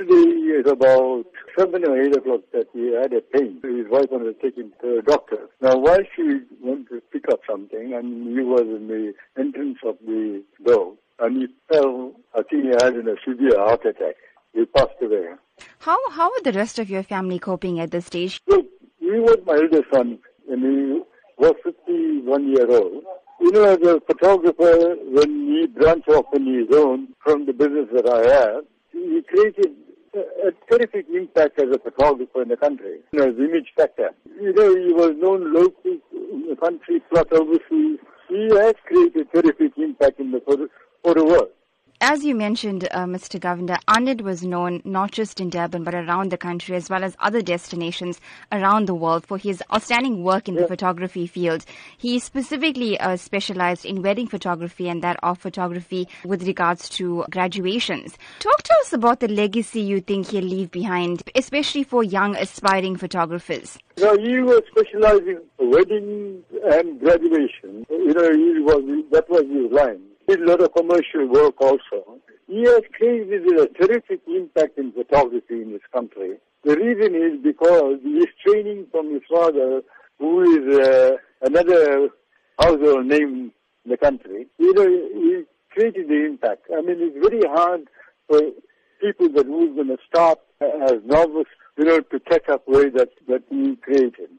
yesterday at about 7 or 8 o'clock that he had a pain. His wife wanted to take him to a doctor. Now while she went to pick up something and he was in the entrance of the door and he fell, I think he had a severe heart attack. He passed away. How how are the rest of your family coping at this stage? Look, he was my eldest son and he was 51 year old. You know, as a photographer, when he branched off on his own from the business that I had, he created a, terrific impact as a photographer in the country, you know, the image factor. You know, he was known locally in the country plus overseas. He has created terrific impact in the photo, photo world. As you mentioned, uh, Mr. Govender, Anand was known not just in Durban but around the country as well as other destinations around the world for his outstanding work in yeah. the photography field. He specifically uh, specialized in wedding photography and that of photography with regards to graduations. Talk to us about the legacy you think he'll leave behind, especially for young aspiring photographers. Now, he was specializing weddings and graduation. You know, he was, that was his line did a lot of commercial work also. He has created a terrific impact in photography in this country. The reason is because he is training from his father, who is uh, another household name in the country. You know, he created the impact. I mean, it's very hard for people that who's going to start as novice, you know, to catch up way that, that he created.